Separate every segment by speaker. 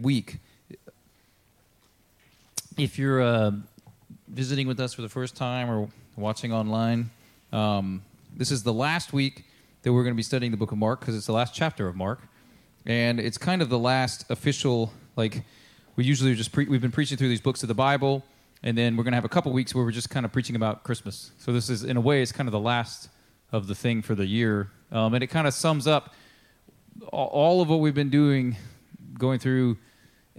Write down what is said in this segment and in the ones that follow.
Speaker 1: week. If you're uh, visiting with us for the first time or watching online, um, this is the last week that we're going to be studying the book of Mark because it's the last chapter of Mark, and it's kind of the last official. Like we usually just pre- we've been preaching through these books of the Bible, and then we're going to have a couple weeks where we're just kind of preaching about Christmas. So this is in a way it's kind of the last of the thing for the year, um, and it kind of sums up all of what we've been doing, going through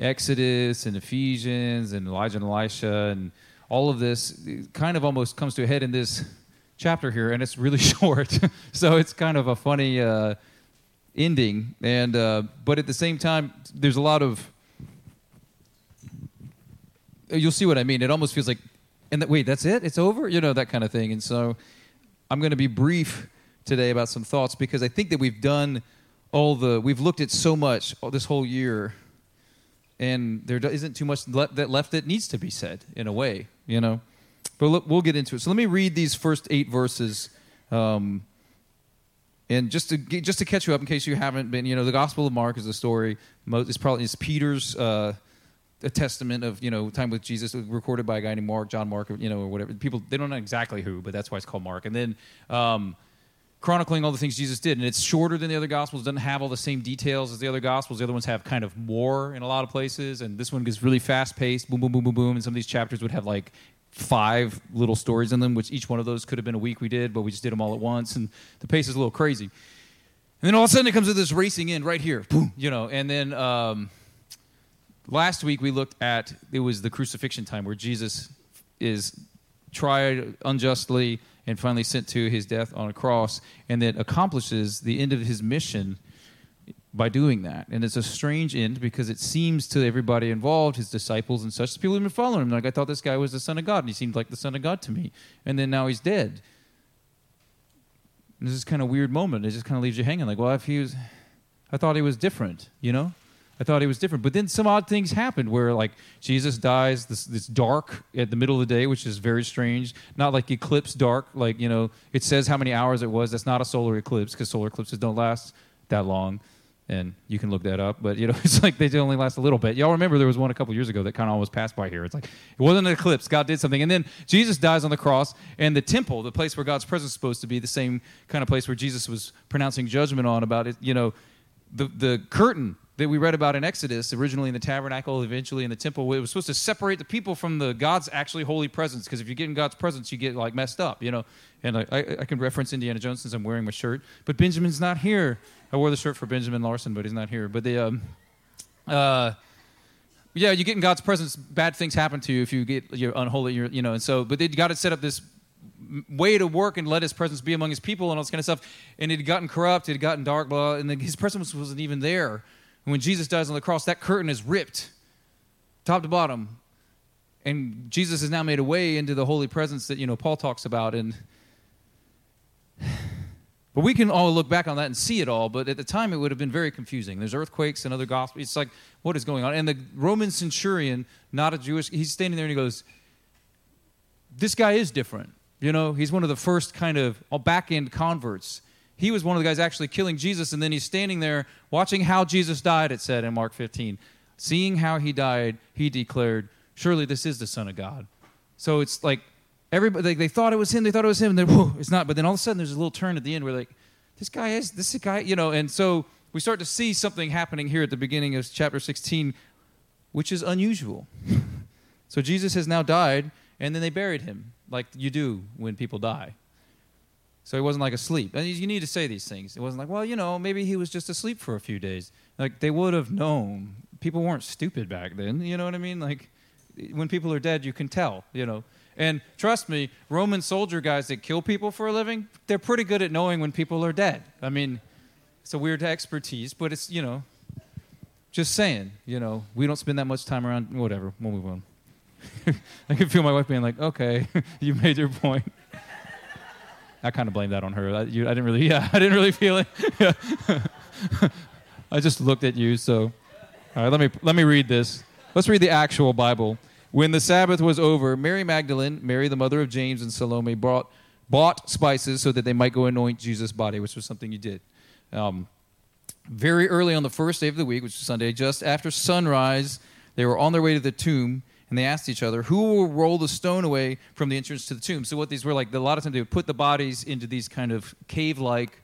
Speaker 1: Exodus and Ephesians and Elijah and Elisha and all of this kind of almost comes to a head in this chapter here, and it's really short. so it's kind of a funny uh, ending. And uh, but at the same time, there's a lot of you'll see what I mean. It almost feels like, and that, wait, that's it? It's over? You know that kind of thing. And so I'm going to be brief today about some thoughts because I think that we've done all the we've looked at so much this whole year and there isn't too much le- that left that needs to be said in a way you know? But look, we'll get into it. So let me read these first eight verses um, and just to just to catch you up in case you haven't been you know the gospel of mark is a story it's probably it's peter's uh, a testament of you know time with jesus recorded by a guy named mark john mark you know or whatever. People they don't know exactly who but that's why it's called mark. And then um, chronicling all the things Jesus did. And it's shorter than the other Gospels, doesn't have all the same details as the other Gospels. The other ones have kind of more in a lot of places. And this one is really fast paced, boom, boom, boom, boom, boom. And some of these chapters would have like five little stories in them, which each one of those could have been a week we did, but we just did them all at once. And the pace is a little crazy. And then all of a sudden it comes to this racing in right here, boom, you know. And then um, last week we looked at it was the crucifixion time where Jesus is tried unjustly and finally sent to his death on a cross, and that accomplishes the end of his mission by doing that. And it's a strange end because it seems to everybody involved, his disciples and such, people who've been following him. Like, I thought this guy was the Son of God, and he seemed like the Son of God to me. And then now he's dead. And this is kind of weird moment. It just kind of leaves you hanging. Like, well, if he was, I thought he was different, you know? I thought he was different. But then some odd things happened where, like, Jesus dies this, this dark at the middle of the day, which is very strange. Not like eclipse dark, like, you know, it says how many hours it was. That's not a solar eclipse because solar eclipses don't last that long. And you can look that up. But, you know, it's like they only last a little bit. Y'all remember there was one a couple years ago that kind of almost passed by here. It's like, it wasn't an eclipse. God did something. And then Jesus dies on the cross, and the temple, the place where God's presence is supposed to be, the same kind of place where Jesus was pronouncing judgment on about it, you know, the, the curtain that we read about in Exodus, originally in the tabernacle, eventually in the temple, it was supposed to separate the people from the God's actually holy presence. Because if you get in God's presence, you get like messed up, you know. And I, I, can reference Indiana Jones since I'm wearing my shirt, but Benjamin's not here. I wore the shirt for Benjamin Larson, but he's not here. But the, um, uh, yeah, you get in God's presence, bad things happen to you if you get you're unholy, you're, you know. And so, but they got to set up this way to work and let his presence be among his people and all this kind of stuff. And it had gotten corrupt, it had gotten dark, blah, and his presence wasn't even there. And when Jesus dies on the cross, that curtain is ripped top to bottom. And Jesus has now made a way into the holy presence that, you know, Paul talks about. And but we can all look back on that and see it all, but at the time it would have been very confusing. There's earthquakes and other gospels. It's like, what is going on? And the Roman centurion, not a Jewish, he's standing there and he goes, This guy is different. You know, he's one of the first kind of back end converts he was one of the guys actually killing Jesus, and then he's standing there watching how Jesus died, it said in Mark 15. Seeing how he died, he declared, Surely this is the Son of God. So it's like everybody, they, they thought it was him, they thought it was him, and then, whoa, it's not. But then all of a sudden there's a little turn at the end where, like, this guy is, this guy, you know, and so we start to see something happening here at the beginning of chapter 16, which is unusual. so Jesus has now died, and then they buried him, like you do when people die. So he wasn't like asleep. And you need to say these things. It wasn't like, well, you know, maybe he was just asleep for a few days. Like they would have known. People weren't stupid back then. You know what I mean? Like when people are dead, you can tell, you know. And trust me, Roman soldier guys that kill people for a living, they're pretty good at knowing when people are dead. I mean, it's a weird expertise, but it's, you know, just saying, you know, we don't spend that much time around, whatever, we'll move on. I can feel my wife being like, okay, you made your point. I kind of blame that on her. I, you, I, didn't really, yeah, I didn't really feel it. I just looked at you. So, all right, let me let me read this. Let's read the actual Bible. When the Sabbath was over, Mary Magdalene, Mary the mother of James, and Salome brought bought spices so that they might go anoint Jesus' body, which was something you did. Um, very early on the first day of the week, which is Sunday, just after sunrise, they were on their way to the tomb and they asked each other, Who will roll the stone away from the entrance to the tomb? So, what these were like, a lot of times they would put the bodies into these kind of cave like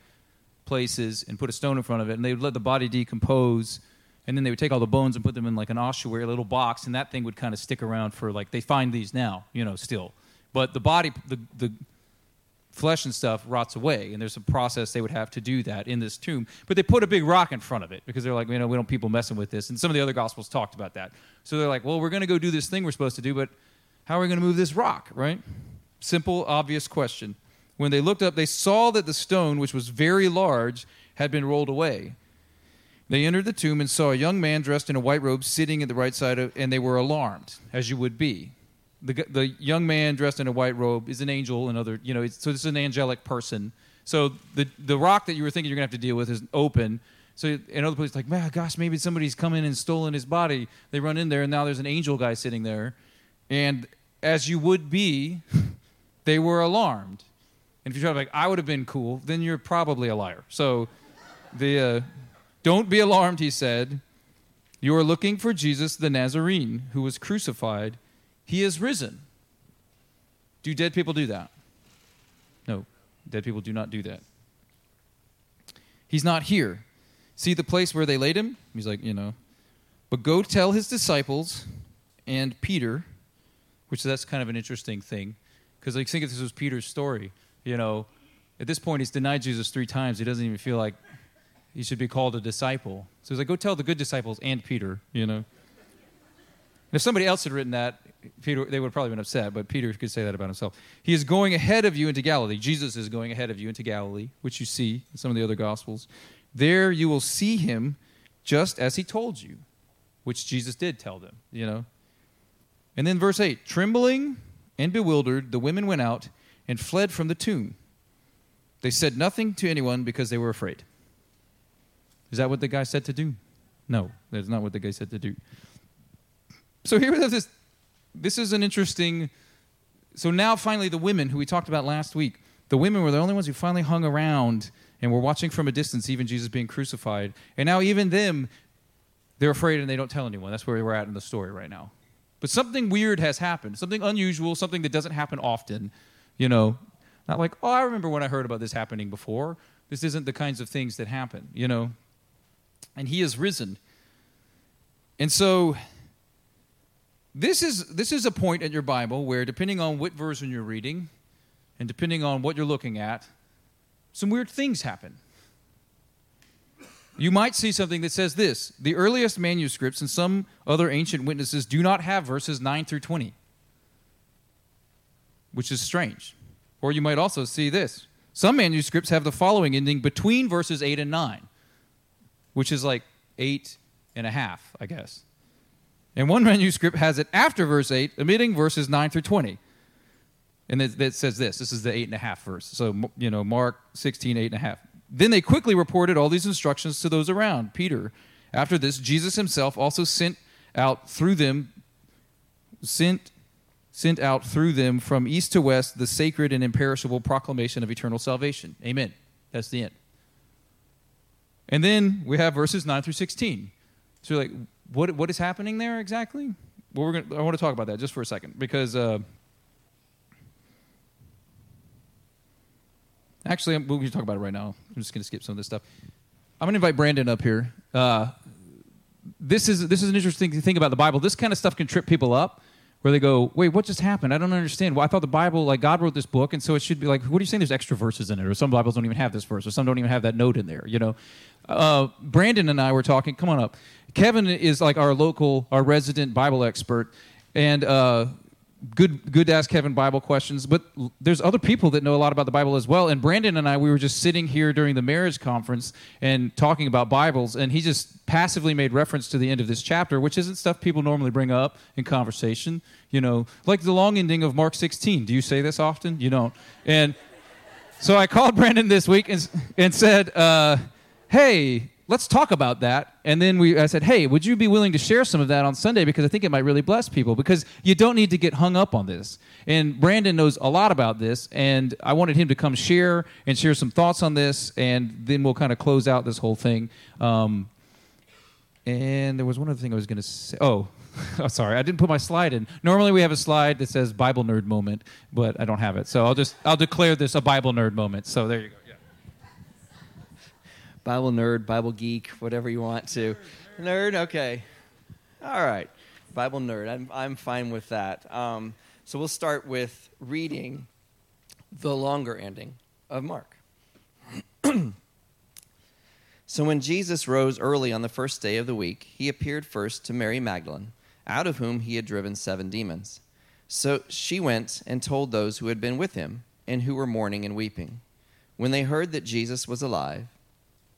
Speaker 1: places and put a stone in front of it, and they would let the body decompose. And then they would take all the bones and put them in like an ossuary, a little box, and that thing would kind of stick around for like, they find these now, you know, still. But the body, the, the flesh and stuff rots away, and there's a process they would have to do that in this tomb. But they put a big rock in front of it because they're like, you know, we don't people messing with this. And some of the other gospels talked about that. So they're like, well, we're going to go do this thing we're supposed to do, but how are we going to move this rock, right? Simple, obvious question. When they looked up, they saw that the stone, which was very large, had been rolled away. They entered the tomb and saw a young man dressed in a white robe sitting at the right side of, and they were alarmed, as you would be the the young man dressed in a white robe is an angel and other you know so this is an angelic person. So the the rock that you were thinking you're gonna have to deal with is open. So in other places like man gosh maybe somebody's come in and stolen his body. They run in there and now there's an angel guy sitting there. And as you would be they were alarmed. And if you're like i would have been cool then you're probably a liar. So the uh, don't be alarmed he said. You are looking for jesus the nazarene who was crucified he is risen. Do dead people do that? No, dead people do not do that. He's not here. See the place where they laid him? He's like, you know. But go tell his disciples and Peter, which that's kind of an interesting thing, because I think if this was Peter's story, you know, at this point he's denied Jesus three times. He doesn't even feel like he should be called a disciple. So he's like, go tell the good disciples and Peter, you know. If somebody else had written that, Peter, they would have probably been upset, but Peter could say that about himself. He is going ahead of you into Galilee. Jesus is going ahead of you into Galilee, which you see in some of the other Gospels. There you will see him just as he told you, which Jesus did tell them, you know. And then verse 8 trembling and bewildered, the women went out and fled from the tomb. They said nothing to anyone because they were afraid. Is that what the guy said to do? No, that's not what the guy said to do. So here we have this this is an interesting. So now, finally, the women who we talked about last week, the women were the only ones who finally hung around and were watching from a distance, even Jesus being crucified. And now, even them, they're afraid and they don't tell anyone. That's where we're at in the story right now. But something weird has happened, something unusual, something that doesn't happen often. You know, not like, oh, I remember when I heard about this happening before. This isn't the kinds of things that happen, you know. And he has risen. And so this is, this is a point in your Bible where, depending on what version you're reading and depending on what you're looking at, some weird things happen. You might see something that says this the earliest manuscripts and some other ancient witnesses do not have verses 9 through 20, which is strange. Or you might also see this some manuscripts have the following ending between verses 8 and 9, which is like eight and a half, I guess. And one manuscript has it after verse 8, omitting verses 9 through 20. And it, it says this this is the eight and a half verse. So, you know, Mark 16, eight and a half. Then they quickly reported all these instructions to those around. Peter. After this, Jesus himself also sent out through them, sent, sent out through them from east to west the sacred and imperishable proclamation of eternal salvation. Amen. That's the end. And then we have verses 9 through 16. So, like, what what is happening there exactly? Well, we're gonna, I want to talk about that just for a second because uh, actually we're going to talk about it right now. I'm just going to skip some of this stuff. I'm going to invite Brandon up here. Uh, this is this is an interesting thing about the Bible. This kind of stuff can trip people up, where they go, "Wait, what just happened? I don't understand." Well, I thought the Bible, like God wrote this book, and so it should be like, "What are you saying?" There's extra verses in it, or some Bibles don't even have this verse, or some don't even have that note in there. You know, uh, Brandon and I were talking. Come on up. Kevin is like our local, our resident Bible expert, and uh, good good to ask Kevin Bible questions. But there's other people that know a lot about the Bible as well. And Brandon and I, we were just sitting here during the marriage conference and talking about Bibles, and he just passively made reference to the end of this chapter, which isn't stuff people normally bring up in conversation. You know, like the long ending of Mark 16. Do you say this often? You don't. And so I called Brandon this week and, and said, uh, "Hey." Let's talk about that. And then we, I said, hey, would you be willing to share some of that on Sunday? Because I think it might really bless people. Because you don't need to get hung up on this. And Brandon knows a lot about this. And I wanted him to come share and share some thoughts on this. And then we'll kind of close out this whole thing. Um, and there was one other thing I was going to say. Oh, oh, sorry, I didn't put my slide in. Normally we have a slide that says Bible nerd moment, but I don't have it. So I'll just I'll declare this a Bible nerd moment. So there you go.
Speaker 2: Bible nerd, Bible geek, whatever you want to. Nerd, okay. All right. Bible nerd, I'm, I'm fine with that. Um, so we'll start with reading the longer ending of Mark. so when Jesus rose early on the first day of the week, he appeared first to Mary Magdalene, out of whom he had driven seven demons. So she went and told those who had been with him and who were mourning and weeping. When they heard that Jesus was alive,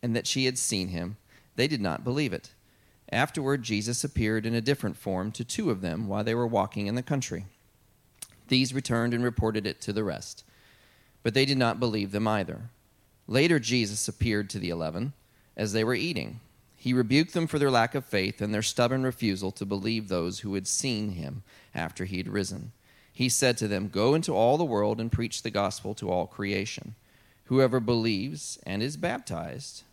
Speaker 2: and that she had seen him, they did not believe it. Afterward, Jesus appeared in a different form to two of them while they were walking in the country. These returned and reported it to the rest, but they did not believe them either. Later, Jesus appeared to the eleven as they were eating. He rebuked them for their lack of faith and their stubborn refusal to believe those who had seen him after he had risen. He said to them, Go into all the world and preach the gospel to all creation. Whoever believes and is baptized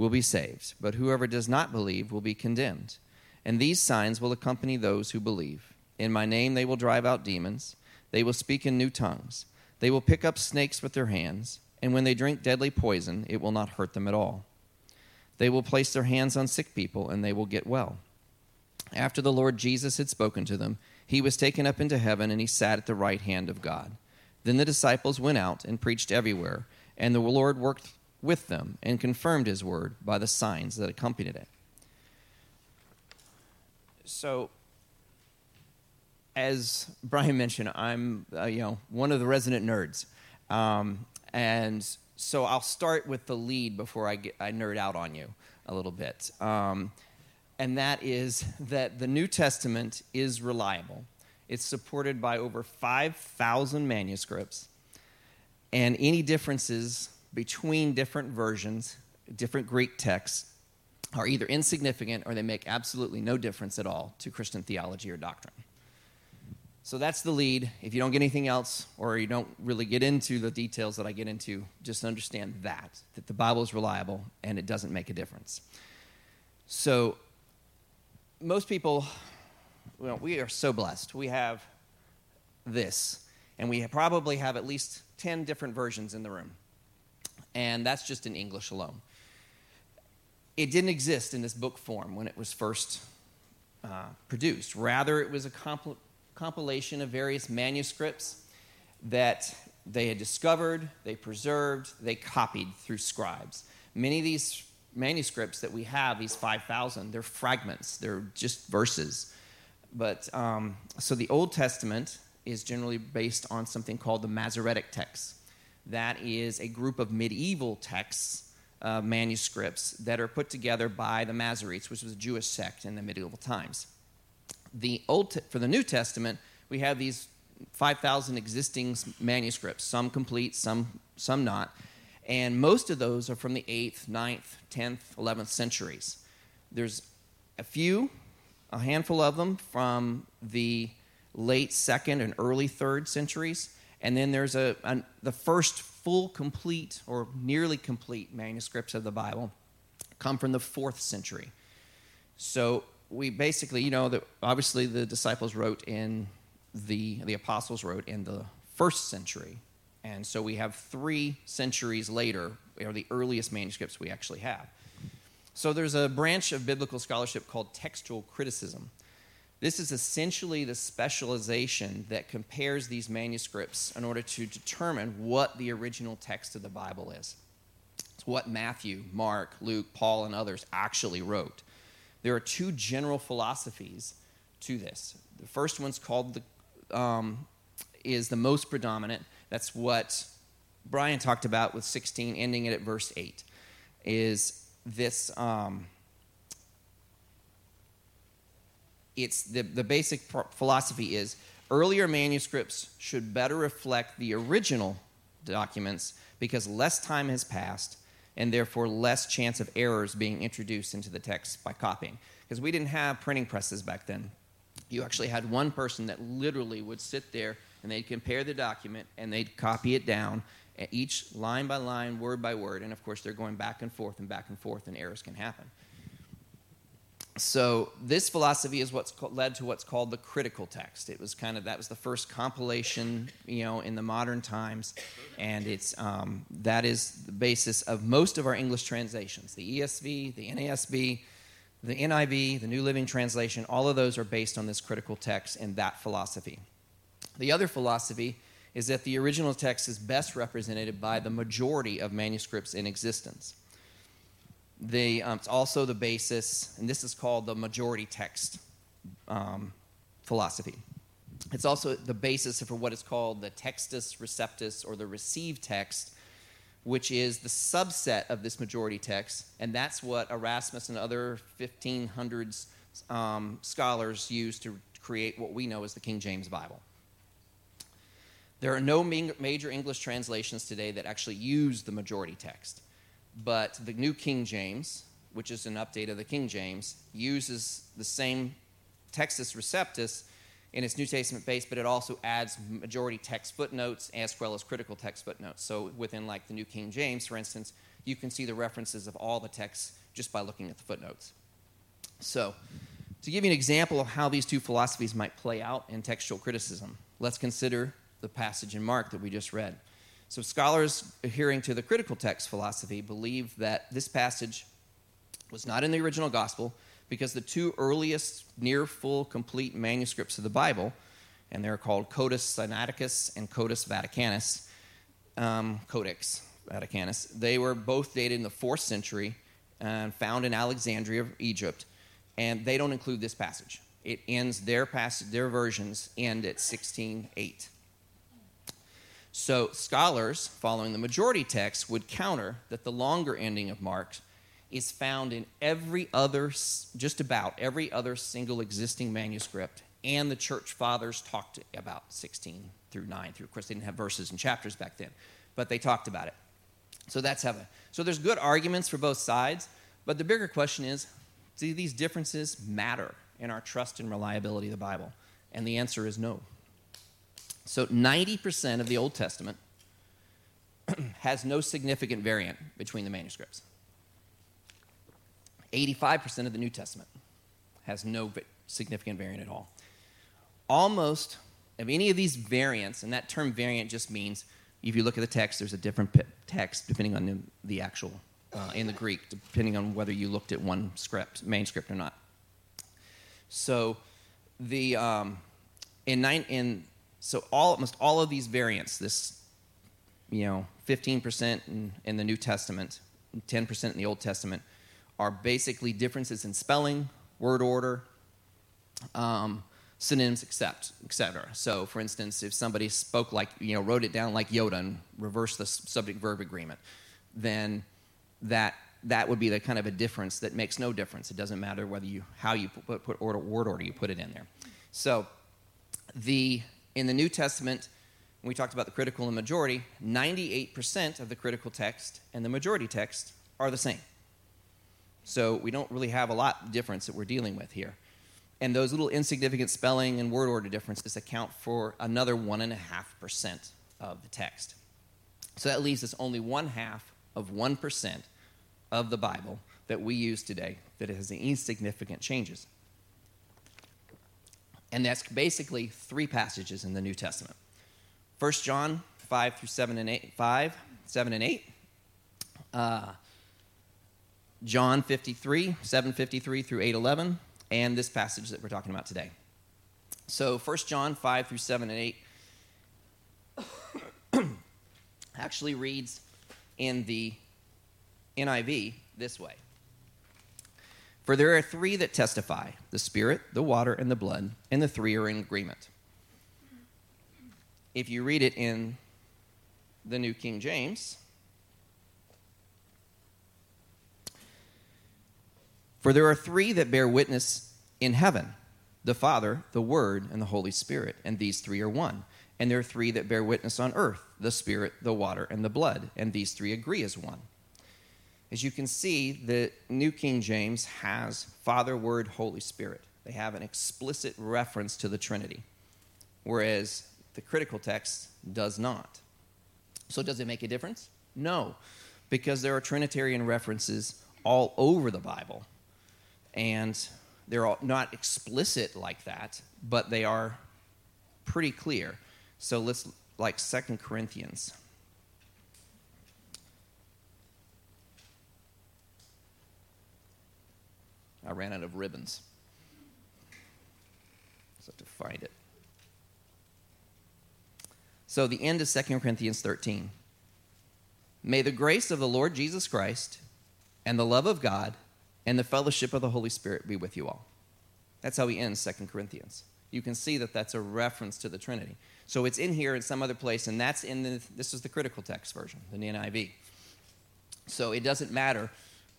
Speaker 2: will be saved, but whoever does not believe will be condemned. And these signs will accompany those who believe. In my name they will drive out demons, they will speak in new tongues, they will pick up snakes with their hands, and when they drink deadly poison, it will not hurt them at all. They will place their hands on sick people, and they will get well. After the Lord Jesus had spoken to them, he was taken up into heaven, and he sat at the right hand of God. Then the disciples went out and preached everywhere, and the Lord worked with them and confirmed his word by the signs that accompanied it. So, as Brian mentioned, I'm uh, you know one of the resident nerds, um, and so I'll start with the lead before I get I nerd out on you a little bit, um, and that is that the New Testament is reliable. It's supported by over five thousand manuscripts, and any differences between different versions, different Greek texts, are either insignificant or they make absolutely no difference at all to Christian theology or doctrine. So that's the lead. If you don't get anything else or you don't really get into the details that I get into, just understand that, that the Bible is reliable and it doesn't make a difference. So most people, well, we are so blessed. We have this, and we probably have at least 10 different versions in the room and that's just in English alone. It didn't exist in this book form when it was first uh, produced. Rather, it was a compl- compilation of various manuscripts that they had discovered, they preserved, they copied through scribes. Many of these manuscripts that we have, these 5,000, they're fragments, they're just verses. But um, so the Old Testament is generally based on something called the Masoretic text. That is a group of medieval texts, uh, manuscripts that are put together by the Masoretes, which was a Jewish sect in the medieval times. The Old for the New Testament, we have these 5,000 existing manuscripts, some complete, some, some not. And most of those are from the 8th, 9th, 10th, 11th centuries. There's a few, a handful of them from the late 2nd and early 3rd centuries. And then there's a, the first full, complete, or nearly complete manuscripts of the Bible come from the fourth century. So we basically, you know, that obviously the disciples wrote in the the apostles wrote in the first century, and so we have three centuries later are the earliest manuscripts we actually have. So there's a branch of biblical scholarship called textual criticism this is essentially the specialization that compares these manuscripts in order to determine what the original text of the Bible is. It's what Matthew, Mark, Luke, Paul, and others actually wrote. There are two general philosophies to this. The first one's called the, um, is the most predominant. That's what Brian talked about with 16, ending it at verse 8, is this. Um, it's the, the basic philosophy is earlier manuscripts should better reflect the original documents because less time has passed and therefore less chance of errors being introduced into the text by copying. Because we didn't have printing presses back then. You actually had one person that literally would sit there and they'd compare the document and they'd copy it down each line by line, word by word, and of course they're going back and forth and back and forth, and errors can happen. So this philosophy is what's led to what's called the critical text. It was kind of that was the first compilation, you know, in the modern times, and it's um, that is the basis of most of our English translations. The ESV, the NASB, the NIV, the New Living Translation, all of those are based on this critical text and that philosophy. The other philosophy is that the original text is best represented by the majority of manuscripts in existence. Um, it's also the basis, and this is called the majority text um, philosophy. It's also the basis for what is called the textus receptus or the received text, which is the subset of this majority text, and that's what Erasmus and other 1500s um, scholars used to create what we know as the King James Bible. There are no major English translations today that actually use the majority text, but the New King James, which is an update of the King James, uses the same Textus Receptus in its New Testament base, but it also adds majority text footnotes as well as critical text footnotes. So within like the New King James, for instance, you can see the references of all the texts just by looking at the footnotes. So, to give you an example of how these two philosophies might play out in textual criticism, let's consider the passage in Mark that we just read. So, scholars adhering to the critical text philosophy believe that this passage was not in the original gospel because the two earliest near full complete manuscripts of the Bible, and they're called Codex Sinaiticus and Codex Vaticanus, um, Codex Vaticanus, they were both dated in the fourth century and found in Alexandria, Egypt, and they don't include this passage. It ends their passage, their versions end at 16:8. So, scholars following the majority text would counter that the longer ending of Mark is found in every other, just about every other single existing manuscript, and the church fathers talked about 16 through 9 through. Of course, they didn't have verses and chapters back then, but they talked about it. So that's heaven. So there's good arguments for both sides, but the bigger question is do these differences matter in our trust and reliability of the Bible? And the answer is no. So 90% of the Old Testament has no significant variant between the manuscripts. 85% of the New Testament has no significant variant at all. Almost of any of these variants, and that term variant just means if you look at the text, there's a different text depending on the, the actual, uh, in the Greek, depending on whether you looked at one script, manuscript or not. So the, um, in, nine, in so all, almost all of these variants, this, you know, 15% in, in the New Testament, 10% in the Old Testament, are basically differences in spelling, word order, um, synonyms, except, etc. So, for instance, if somebody spoke like, you know, wrote it down like Yoda and reversed the subject-verb agreement, then that that would be the kind of a difference that makes no difference. It doesn't matter whether you how you put, put order, word order you put it in there. So, the in the New Testament, we talked about the critical and majority, 98% of the critical text and the majority text are the same. So we don't really have a lot of difference that we're dealing with here. And those little insignificant spelling and word order differences account for another 1.5% of the text. So that leaves us only one half of 1% of the Bible that we use today that has insignificant changes. And that's basically three passages in the New Testament. 1 John 5 through 7 and 8, 5, 7 and 8. Uh, John 53, 753 through 811, and this passage that we're talking about today. So 1 John 5 through 7 and 8 actually reads in the NIV this way. For there are three that testify the Spirit, the water, and the blood, and the three are in agreement. If you read it in the New King James, for there are three that bear witness in heaven the Father, the Word, and the Holy Spirit, and these three are one. And there are three that bear witness on earth the Spirit, the water, and the blood, and these three agree as one. As you can see, the New King James has Father, Word, Holy Spirit. They have an explicit reference to the Trinity, whereas the critical text does not. So, does it make a difference? No, because there are Trinitarian references all over the Bible. And they're not explicit like that, but they are pretty clear. So let's, like Second Corinthians. I ran out of ribbons. So to find it. So the end of Second Corinthians 13. May the grace of the Lord Jesus Christ and the love of God and the fellowship of the Holy Spirit be with you all. That's how he ends Second Corinthians. You can see that that's a reference to the Trinity. So it's in here in some other place, and that's in the, this is the critical text version, the NIV. So it doesn't matter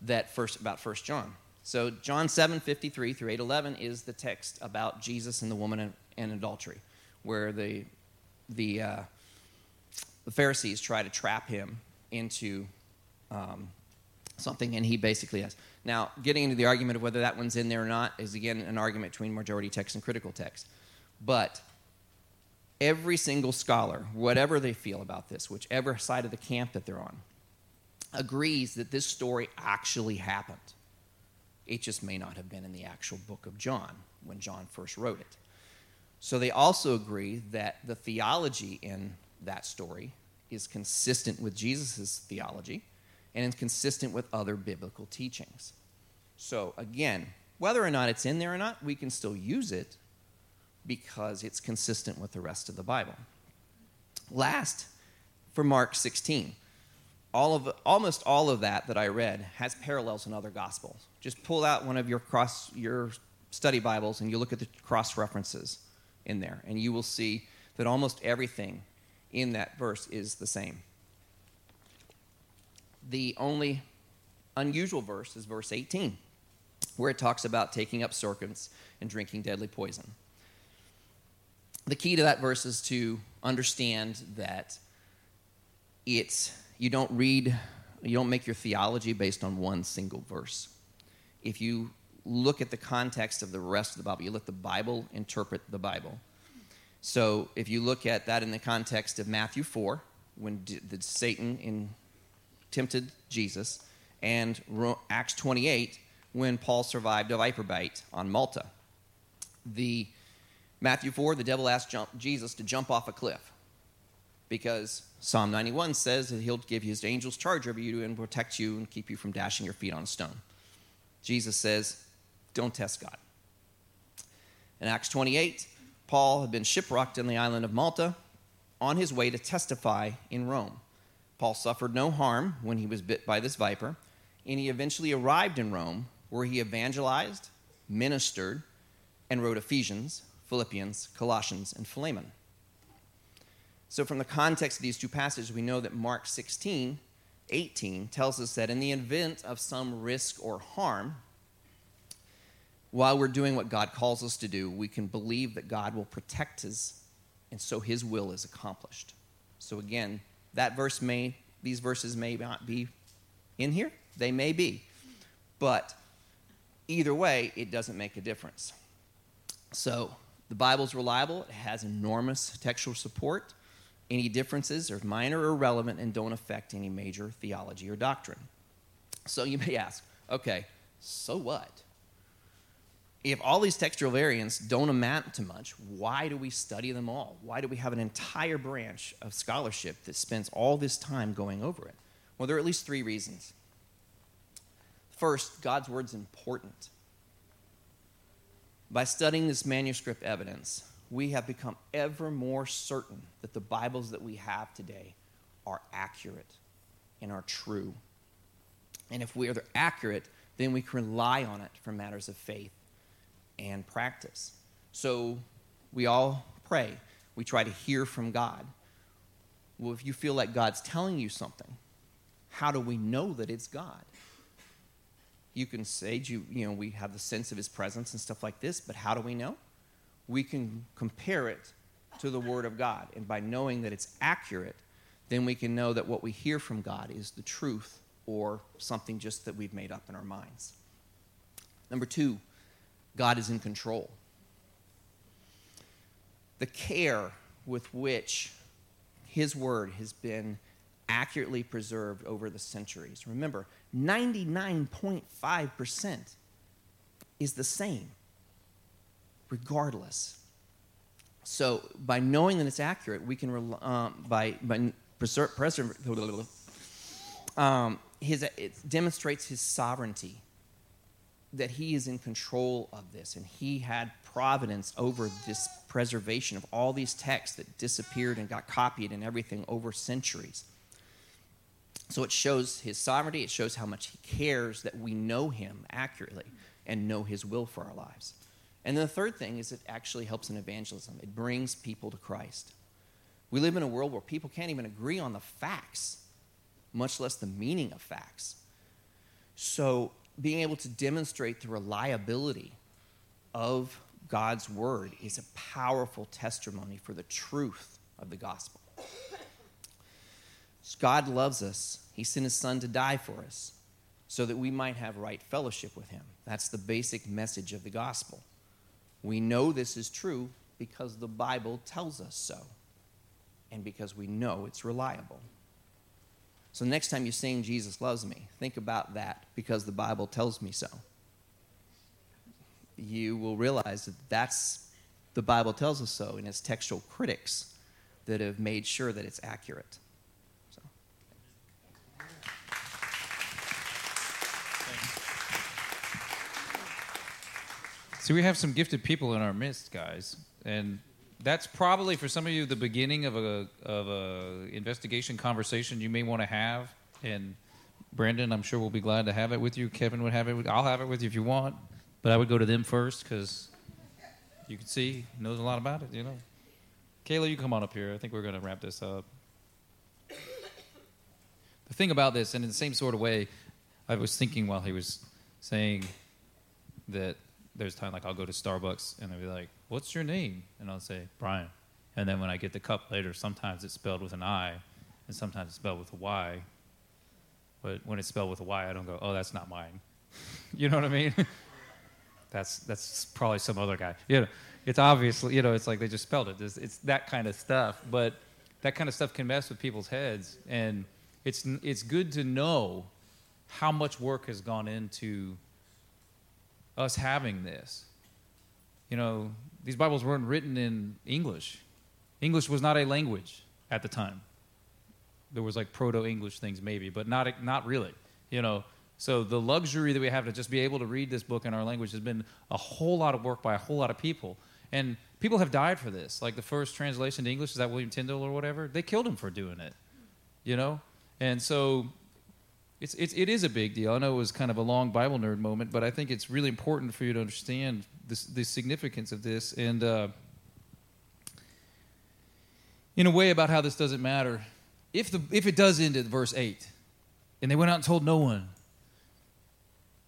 Speaker 2: that first about First John. So John 7, 53 through 8, 11 is the text about Jesus and the woman and adultery, where the, the, uh, the Pharisees try to trap him into um, something, and he basically has. Now, getting into the argument of whether that one's in there or not is again an argument between majority text and critical text. But every single scholar, whatever they feel about this, whichever side of the camp that they're on, agrees that this story actually happened. It just may not have been in the actual book of John when John first wrote it. So they also agree that the theology in that story is consistent with Jesus' theology and is consistent with other biblical teachings. So, again, whether or not it's in there or not, we can still use it because it's consistent with the rest of the Bible. Last, for Mark 16, all of almost all of that that I read has parallels in other gospels. Just pull out one of your cross your study Bibles and you look at the cross references in there, and you will see that almost everything in that verse is the same. The only unusual verse is verse 18, where it talks about taking up serpents and drinking deadly poison. The key to that verse is to understand that it's you don't read you don't make your theology based on one single verse. If you look at the context of the rest of the Bible, you let the Bible interpret the Bible. So if you look at that in the context of Matthew 4, when the Satan in tempted Jesus, and Acts 28 when Paul survived a viper bite on Malta. The Matthew 4, the devil asked jump, Jesus to jump off a cliff because Psalm 91 says that he'll give his angels charge over you and protect you and keep you from dashing your feet on a stone. Jesus says, don't test God. In Acts 28, Paul had been shipwrecked on the island of Malta on his way to testify in Rome. Paul suffered no harm when he was bit by this viper, and he eventually arrived in Rome where he evangelized, ministered, and wrote Ephesians, Philippians, Colossians, and Philemon. So, from the context of these two passages, we know that Mark 16, 18 tells us that in the event of some risk or harm, while we're doing what God calls us to do, we can believe that God will protect us, and so his will is accomplished. So, again, that verse may, these verses may not be in here. They may be. But either way, it doesn't make a difference. So the Bible's reliable, it has enormous textual support. Any differences are minor or irrelevant and don't affect any major theology or doctrine. So you may ask, okay, so what? if all these textual variants don't amount to much, why do we study them all? Why do we have an entire branch of scholarship that spends all this time going over it? Well, there are at least three reasons. First, God's word's important. By studying this manuscript evidence, we have become ever more certain that the Bibles that we have today are accurate and are true. And if we are accurate, then we can rely on it for matters of faith and practice. So we all pray. We try to hear from God. Well, if you feel like God's telling you something, how do we know that it's God? You can say, you, you know, we have the sense of his presence and stuff like this, but how do we know? We can compare it to the Word of God. And by knowing that it's accurate, then we can know that what we hear from God is the truth or something just that we've made up in our minds. Number two, God is in control. The care with which His Word has been accurately preserved over the centuries. Remember, 99.5% is the same, regardless. So, by knowing that it's accurate, we can, um, by, by preserve, preserve um, his, it demonstrates his sovereignty, that he is in control of this, and he had providence over this preservation of all these texts that disappeared and got copied and everything over centuries. So it shows his sovereignty, it shows how much he cares that we know him accurately and know his will for our lives. And then the third thing is it actually helps in evangelism. It brings people to Christ. We live in a world where people can't even agree on the facts, much less the meaning of facts. So being able to demonstrate the reliability of God's word is a powerful testimony for the truth of the gospel. God loves us. He sent his son to die for us so that we might have right fellowship with him. That's the basic message of the gospel. We know this is true because the Bible tells us so and because we know it's reliable. So, next time you sing Jesus Loves Me, think about that because the Bible tells me so. You will realize that that's the Bible tells us so, and it's textual critics that have made sure that it's accurate.
Speaker 1: See, we have some gifted people in our midst, guys, and that's probably for some of you the beginning of a of a investigation conversation you may want to have. And Brandon, I'm sure we'll be glad to have it with you. Kevin would have it. With, I'll have it with you if you want, but I would go to them first because you can see knows a lot about it. You know, Kayla, you come on up here. I think we're going to wrap this up. The thing about this, and in the same sort of way, I was thinking while he was saying that there's time like I'll go to Starbucks and they'll be like, "What's your name?" and I'll say Brian. And then when I get the cup later, sometimes it's spelled with an I, and sometimes it's spelled with a Y. But when it's spelled with a Y, I don't go, "Oh, that's not mine." you know what I mean? that's that's probably some other guy. You know, it's obviously you know it's like they just spelled it. It's, it's that kind of stuff, but that kind of stuff can mess with people's heads, and it's it's good to know how much work has gone into us having this. You know, these Bibles weren't written in English. English was not a language at the time. There was like proto English things maybe, but not not really. You know, so the luxury that we have to just be able to read this book in our language has been a whole lot of work by a whole lot of people. And people have died for this. Like the first translation to English is that William Tyndale or whatever. They killed him for doing it. You know? And so it's, it's, it is a big deal. I know it was kind of a long Bible nerd moment, but I think it's really important for you to understand this, the significance of this. And uh, in a way, about how this doesn't matter. If, the, if it does end at verse 8, and they went out and told no one,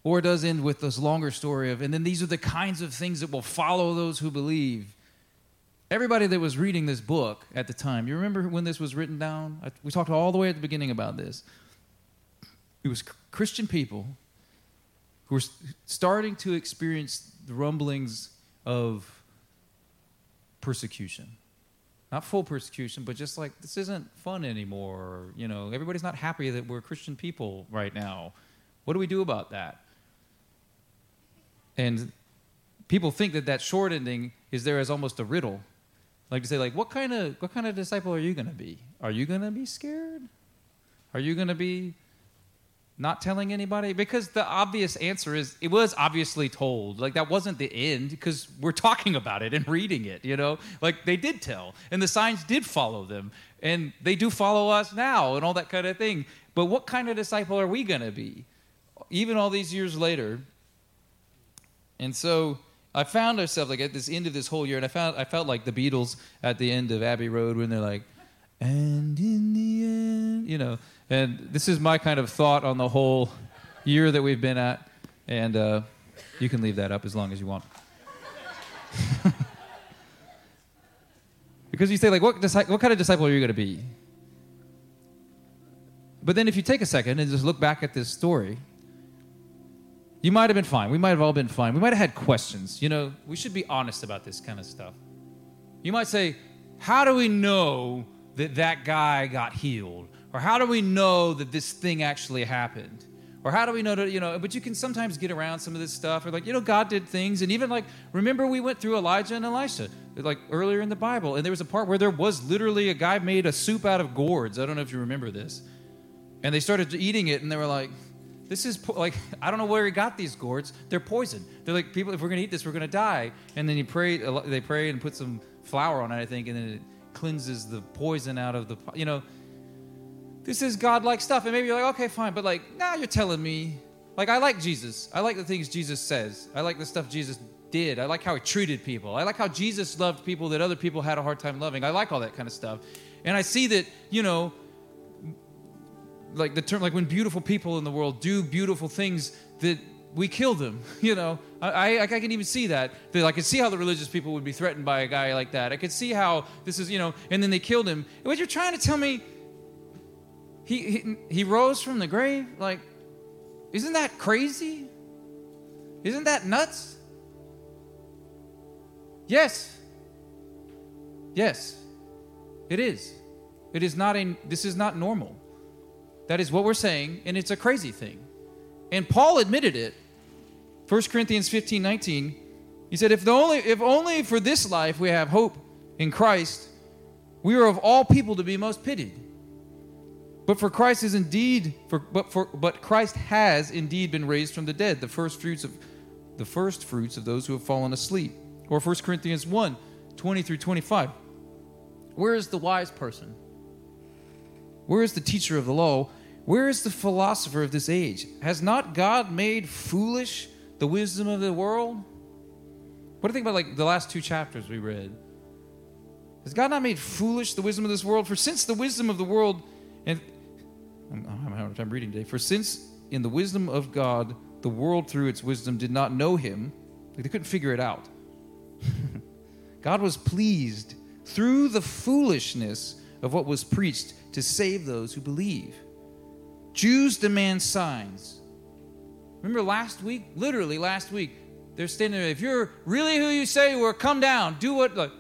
Speaker 1: or it does end with this longer story of, and then these are the kinds of things that will follow those who believe. Everybody that was reading this book at the time, you remember when this was written down? We talked all the way at the beginning about this. It was Christian people who were starting to experience the rumblings of persecution. Not full persecution, but just like this isn't fun anymore. you know, everybody's not happy that we're Christian people right now. What do we do about that? And people think that that short ending is there as almost a riddle, like to say, like, what kind of what kind of disciple are you going to be? Are you going to be scared? Are you going to be not telling anybody? Because the obvious answer is it was obviously told. Like that wasn't the end because we're talking about it and reading it, you know? Like they did tell and the signs did follow them and they do follow us now and all that kind of thing. But what kind of disciple are we going to be? Even all these years later. And so I found ourselves like at this end of this whole year and I found I felt like the Beatles at the end of Abbey Road when they're like and in the end, you know, and this is my kind of thought on the whole year that we've been at. And uh, you can leave that up as long as you want. because you say, like, what, what kind of disciple are you going to be? But then if you take a second and just look back at this story, you might have been fine. We might have all been fine. We might have had questions. You know, we should be honest about this kind of stuff. You might say, How do we know that that guy got healed? Or how do we know that this thing actually happened? Or how do we know that, you know, but you can sometimes get around some of this stuff. Or like, you know, God did things. And even like, remember we went through Elijah and Elisha, like earlier in the Bible. And there was a part where there was literally a guy made a soup out of gourds. I don't know if you remember this. And they started eating it and they were like, this is po- like, I don't know where he got these gourds. They're poison. They're like, people, if we're to eat this, we're to die. And then he prayed, they prayed and put some flour on it, I think, and then cleanses the poison out of the, you know, this is godlike stuff. And maybe you're like, okay, fine. But like, now nah, you're telling me, like, I like Jesus. I like the things Jesus says. I like the stuff Jesus did. I like how he treated people. I like how Jesus loved people that other people had a hard time loving. I like all that kind of stuff. And I see that, you know, like the term, like when beautiful people in the world do beautiful things, that we kill them. You know, I, I, I can even see that. That I could see how the religious people would be threatened by a guy like that. I could see how this is, you know, and then they killed him. What you're trying to tell me? He he, he rose from the grave. Like, isn't that crazy? Isn't that nuts? Yes. Yes. It is. It is not a. This is not normal. That is what we're saying, and it's a crazy thing. And Paul admitted it. 1 Corinthians 15 19. He said, if, the only, if only for this life we have hope in Christ, we are of all people to be most pitied. But for Christ is indeed, for, but, for, but Christ has indeed been raised from the dead, the first fruits of the first fruits of those who have fallen asleep. Or 1 Corinthians 1 20 through 25. Where is the wise person? Where is the teacher of the law? Where is the philosopher of this age? Has not God made foolish the wisdom of the world? What do you think about like the last two chapters we read? Has God not made foolish the wisdom of this world? For since the wisdom of the world, and I'm, I'm having a time reading today. For since in the wisdom of God, the world through its wisdom did not know Him, like they couldn't figure it out. God was pleased through the foolishness of what was preached to save those who believe. Jews demand signs. Remember last week? Literally last week. They're standing there. If you're really who you say you are, come down. Do what, like,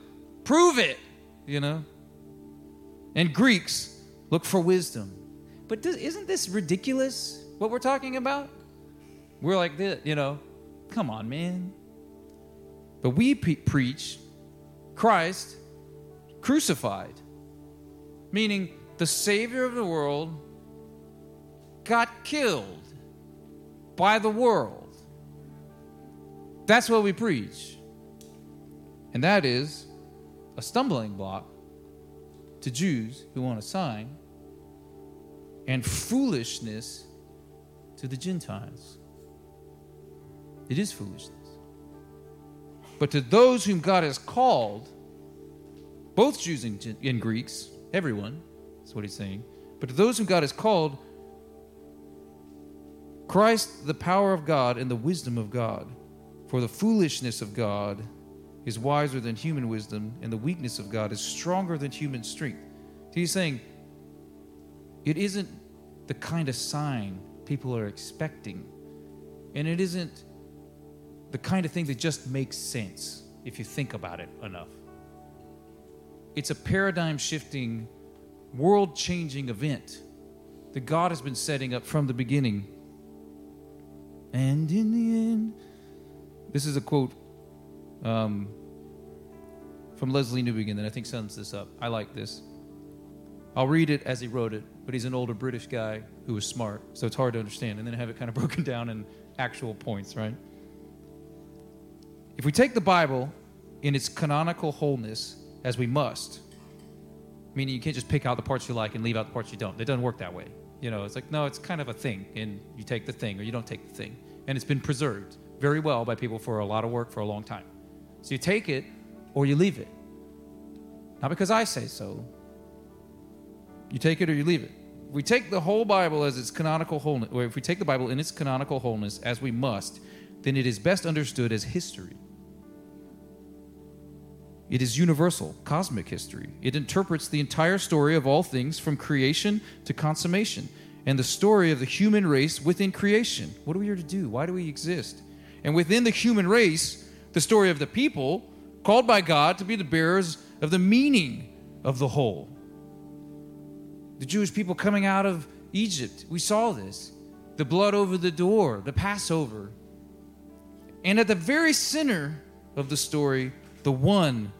Speaker 1: prove it, you know? And Greeks look for wisdom. But does, isn't this ridiculous, what we're talking about? We're like this, you know? Come on, man. But we pre- preach Christ crucified, meaning the Savior of the world got killed by the world. That's what we preach. And that is a stumbling block to Jews who want a sign and foolishness to the Gentiles. It is foolishness. But to those whom God has called, both Jews and, Greeks, everyone, that's what he's saying. But to those whom God has called, Christ, the power of God and the wisdom of God. For the foolishness of God is wiser than human wisdom, and the weakness of God is stronger than human strength. So he's saying it isn't the kind of sign people are expecting, and it isn't the kind of thing that just makes sense if you think about it enough. It's a paradigm shifting, world changing event that God has been setting up from the beginning and in the end, this is a quote um, from Lesslie Newbigin that I think sums this up. I like this. I'll read it as he wrote it, but he's an older British guy who was smart, so it's hard to understand, and then have it kind of broken down in actual points, right? If we take the Bible in its canonical wholeness, as we must, meaning you can't just pick out the parts you like and leave out the parts you don't. It doesn't work that way. You know, it's like, no, it's kind of a thing, and you take the thing or you don't take the thing. And it's been preserved very well by people for a lot of work for a long time. So you take it or you leave it. Not because I say so. You take it or you leave it. If we take the whole Bible as its canonical wholeness, or if we take the Bible in its canonical wholeness as we must, then it is best understood as history. It is universal, cosmic history. It interprets the entire story of all things from creation to consummation. and the story of the human race within creation. What are we here to do? Why do we exist? And within the human race, the story of the people called by God to be the bearers of the meaning of the whole. The Jewish people coming out of Egypt, we saw this. The blood over the door, the Passover. And at the very center of the story, the one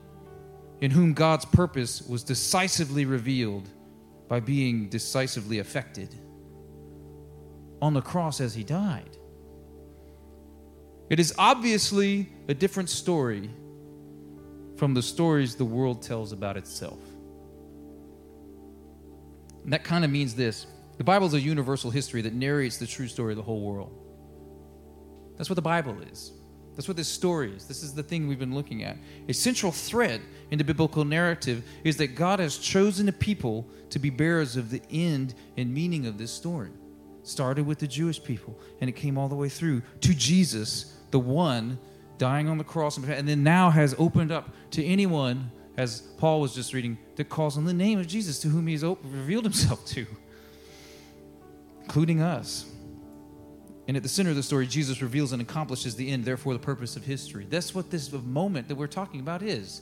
Speaker 1: in whom God's purpose was decisively revealed by being decisively affected on the cross as he died. It is obviously a different story from the stories the world tells about itself. And that kind of means this the Bible is a universal history that narrates the true story of the whole world. That's what the Bible is. That's what this story is. This is the thing we've been looking at. A central thread in the biblical narrative is that God has chosen a people to be bearers of the end and meaning of this story. Started with the Jewish people, and it came all the way through to Jesus, the one dying on the cross, and then now has opened up to anyone, as Paul was just reading, that calls on the name of Jesus, to whom he has revealed himself to, including us. And at the center of the story, Jesus reveals and accomplishes the end, therefore, the purpose of history. That's what this moment that we're talking about is.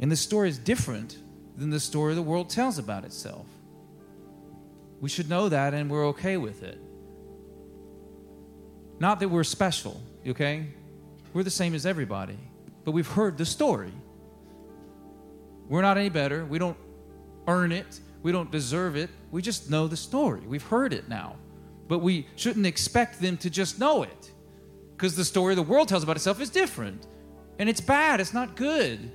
Speaker 1: And this story is different than the story the world tells about itself. We should know that and we're okay with it. Not that we're special, okay? We're the same as everybody, but we've heard the story. We're not any better. We don't earn it. We don't deserve it. We just know the story. We've heard it now. But we shouldn't expect them to just know it because the story the world tells about itself is different. And it's bad, it's not good.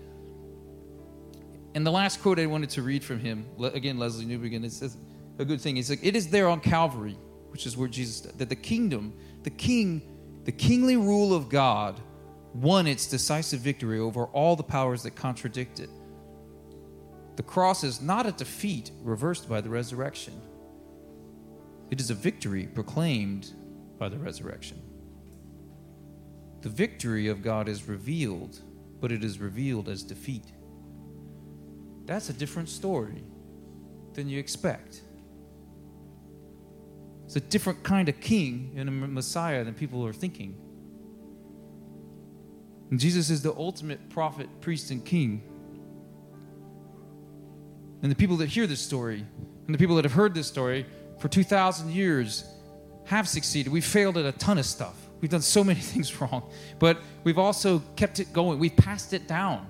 Speaker 1: And the last quote I wanted to read from him, again, Lesslie Newbigin, it says, a good thing. He's like, it is there on Calvary, which is where Jesus, that the kingdom, the king, the kingly rule of God won its decisive victory over all the powers that contradict it. The cross is not a defeat reversed by the resurrection, it is a victory proclaimed by the resurrection. The victory of God is revealed, but it is revealed as defeat. That's a different story than you expect. It's a different kind of king and a Messiah than people are thinking. And Jesus is the ultimate prophet, priest, and king. And the people that hear this story, and the people that have heard this story for 2,000 years, have succeeded. We've failed at a ton of stuff. We've done so many things wrong, but we've also kept it going. We've passed it down.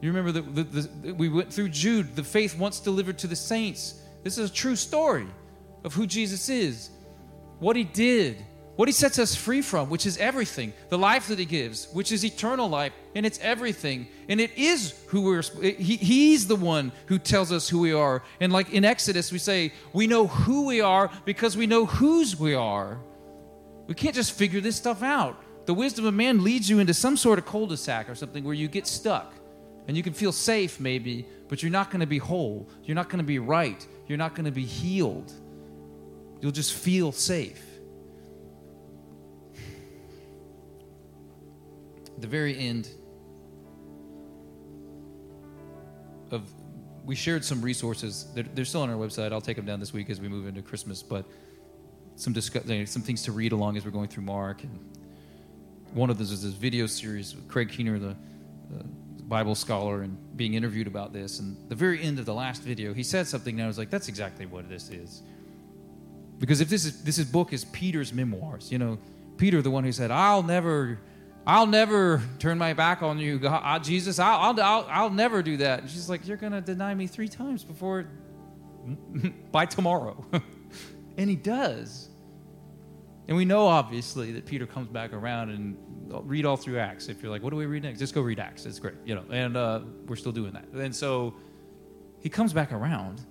Speaker 1: You remember that we went through Jude, the faith once delivered to the saints. This is a true story of who Jesus is, what he did, what he sets us free from, which is everything, the life that he gives, which is eternal life, and it's everything. And it is who we're, he, he's the one who tells us who we are. And like in Exodus, we say, we know who we are because we know whose we are. We can't just figure this stuff out. The wisdom of man leads you into some sort of cul de sac or something where you get stuck and you can feel safe maybe, but you're not going to be whole. You're not going to be right. You're not going to be healed. You'll just feel safe. The very end of we shared some resources. They're, they're, still on our website. I'll take them down this week as we move into christmas but some discuss, some things to read along as we're going through mark. And one of those is this video series with craig keener the, the bible scholar and being interviewed about this. And the very end of the last video he said something and i was like that's exactly what this is. Because if this is this is book is peter's memoirs you know peter the one who said i'll never I'll never turn my back on you, God, uh, Jesus. I'll, I'll, I'll, I'll never do that. And she's like, You're going to deny me three times before, by tomorrow. and he does. And we know, obviously, that Peter comes back around and read all through Acts. If you're like, what do we read next? Just go read Acts. It's great, you know. And uh, we're still doing that. And so he comes back around.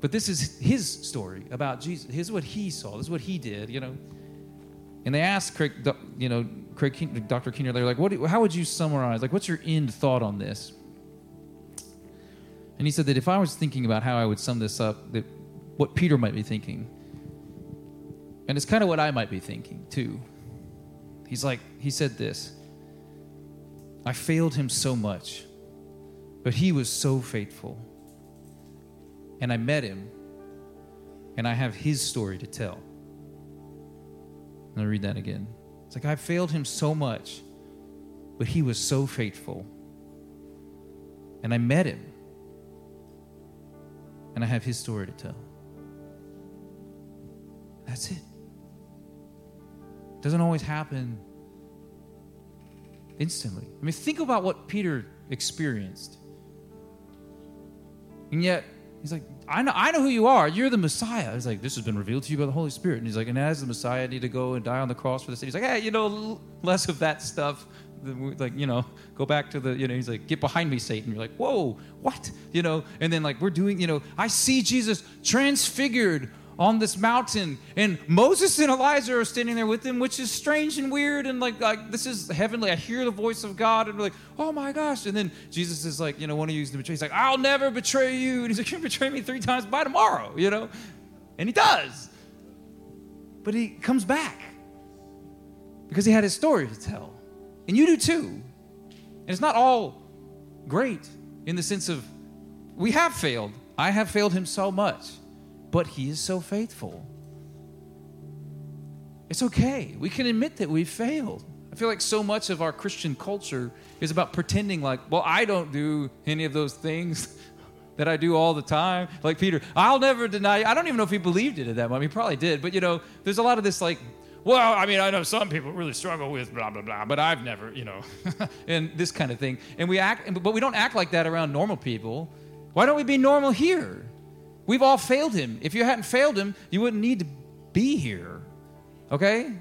Speaker 1: But this is his story about Jesus. Here's what he saw. This is what he did, you know. And they asked Craig, you know, Craig, Dr. Keener, they're like, what, how would you summarize? Like, what's your end thought on this? And he said that if I was thinking about how I would sum this up, that what Peter might be thinking, and it's kind of what I might be thinking too. He's like, he said this I failed him so much, but he was so faithful. and I met him, and I have his story to tell. Let me read that again. It's like I failed him so much, but he was so faithful. And I met him, and I have his story to tell. That's it. Doesn't always happen instantly. I mean, think about what Peter experienced. And yet, he's like, I know, I know who you are. You're the Messiah. He's like, this has been revealed to you by the Holy Spirit. And he's like, and as the Messiah, I need to go and die on the cross for the city. He's like, hey, you know, less of that stuff. Like, you know, go back to the, you know, he's like, get behind me, Satan. You're like, whoa, what? You know, and then like, we're doing, you know, I see Jesus transfigured on this mountain. And moses and elijah are standing there with him which is strange and weird. And like, like this is heavenly. I hear the voice of god and we're like oh my gosh. And then jesus is like you know one of you is to betray he's like i'll never betray you. And he's like you betray me three times by tomorrow you know? And he does. But he comes back because he had his story to tell. And you do too. And it's not all great in the sense of we have failed. I have failed him so much but He is so faithful. It's okay. We can admit that we've failed. I feel like so much of our Christian culture is about pretending like, well, I don't do any of those things that I do all the time. Like Peter, I'll never deny. I don't even know if he believed it at that moment. He probably did. But you know, there's a lot of this like, well, I mean, I know some people really struggle with blah blah blah, but I've never, you know, and this kind of thing. And we act, but we don't act like that around normal people. Why don't we be normal here? We've all failed him. If you hadn't failed him, you wouldn't need to be here. Okay?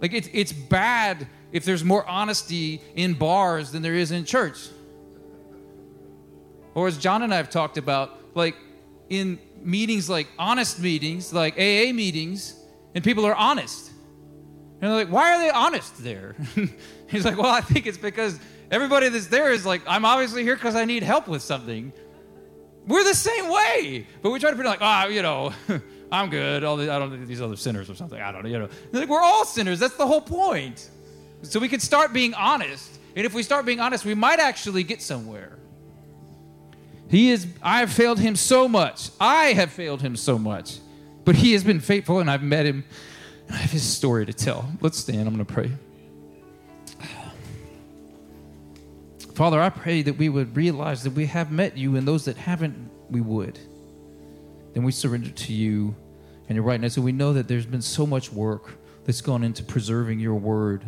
Speaker 1: Like it's it's bad if there's more honesty in bars than there is in church. Or as John and I have talked about, like in meetings like honest meetings, like AA meetings, and people are honest. And they're like, why are they honest there? He's like, well, I think it's because everybody that's there is like, I'm obviously here because I need help with something. We're the same way, but we try to pretend like, ah, oh, you know, I'm good. All the, I don't these other sinners or something. I don't know. You know, like we're all sinners. That's the whole point. So we can start being honest, and if we start being honest, we might actually get somewhere. He is. I have failed him so much. I have failed him so much, but he has been faithful, and I've met him. I have his story to tell. Let's stand. I'm going to pray. Father, I pray that we would realize that we have met you, and those that haven't, we would. Then we surrender to you and your right now. So we know that there's been so much work that's gone into preserving your word.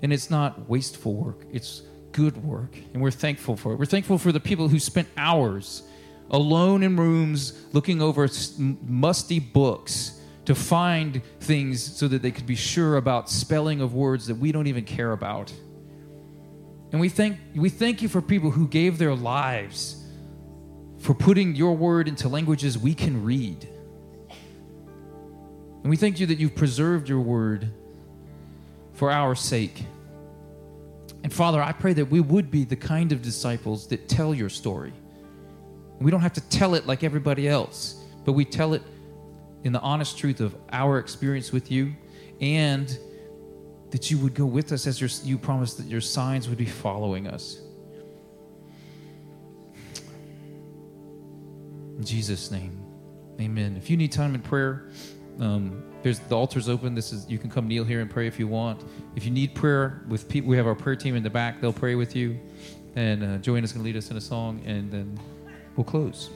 Speaker 1: And it's not wasteful work, it's good work. And we're thankful for it. We're thankful for the people who spent hours alone in rooms looking over musty books to find things so that they could be sure about spelling of words that we don't even care about. And we thank, we thank you for people who gave their lives for putting your word into languages we can read. And we thank you that you've preserved your word for our sake. And Father, I pray that we would be the kind of disciples that tell your story. We don't have to tell it like everybody else, but we tell it in the honest truth of our experience with you and that you would go with us as your, you promised that your signs would be following us. In Jesus' name, amen. If you need time in prayer, um, there's the altar's open. This is you can come kneel here and pray if you want. If you need prayer with people, we have our prayer team in the back. They'll pray with you. And uh, Joanna's to lead us in a song, and then we'll close.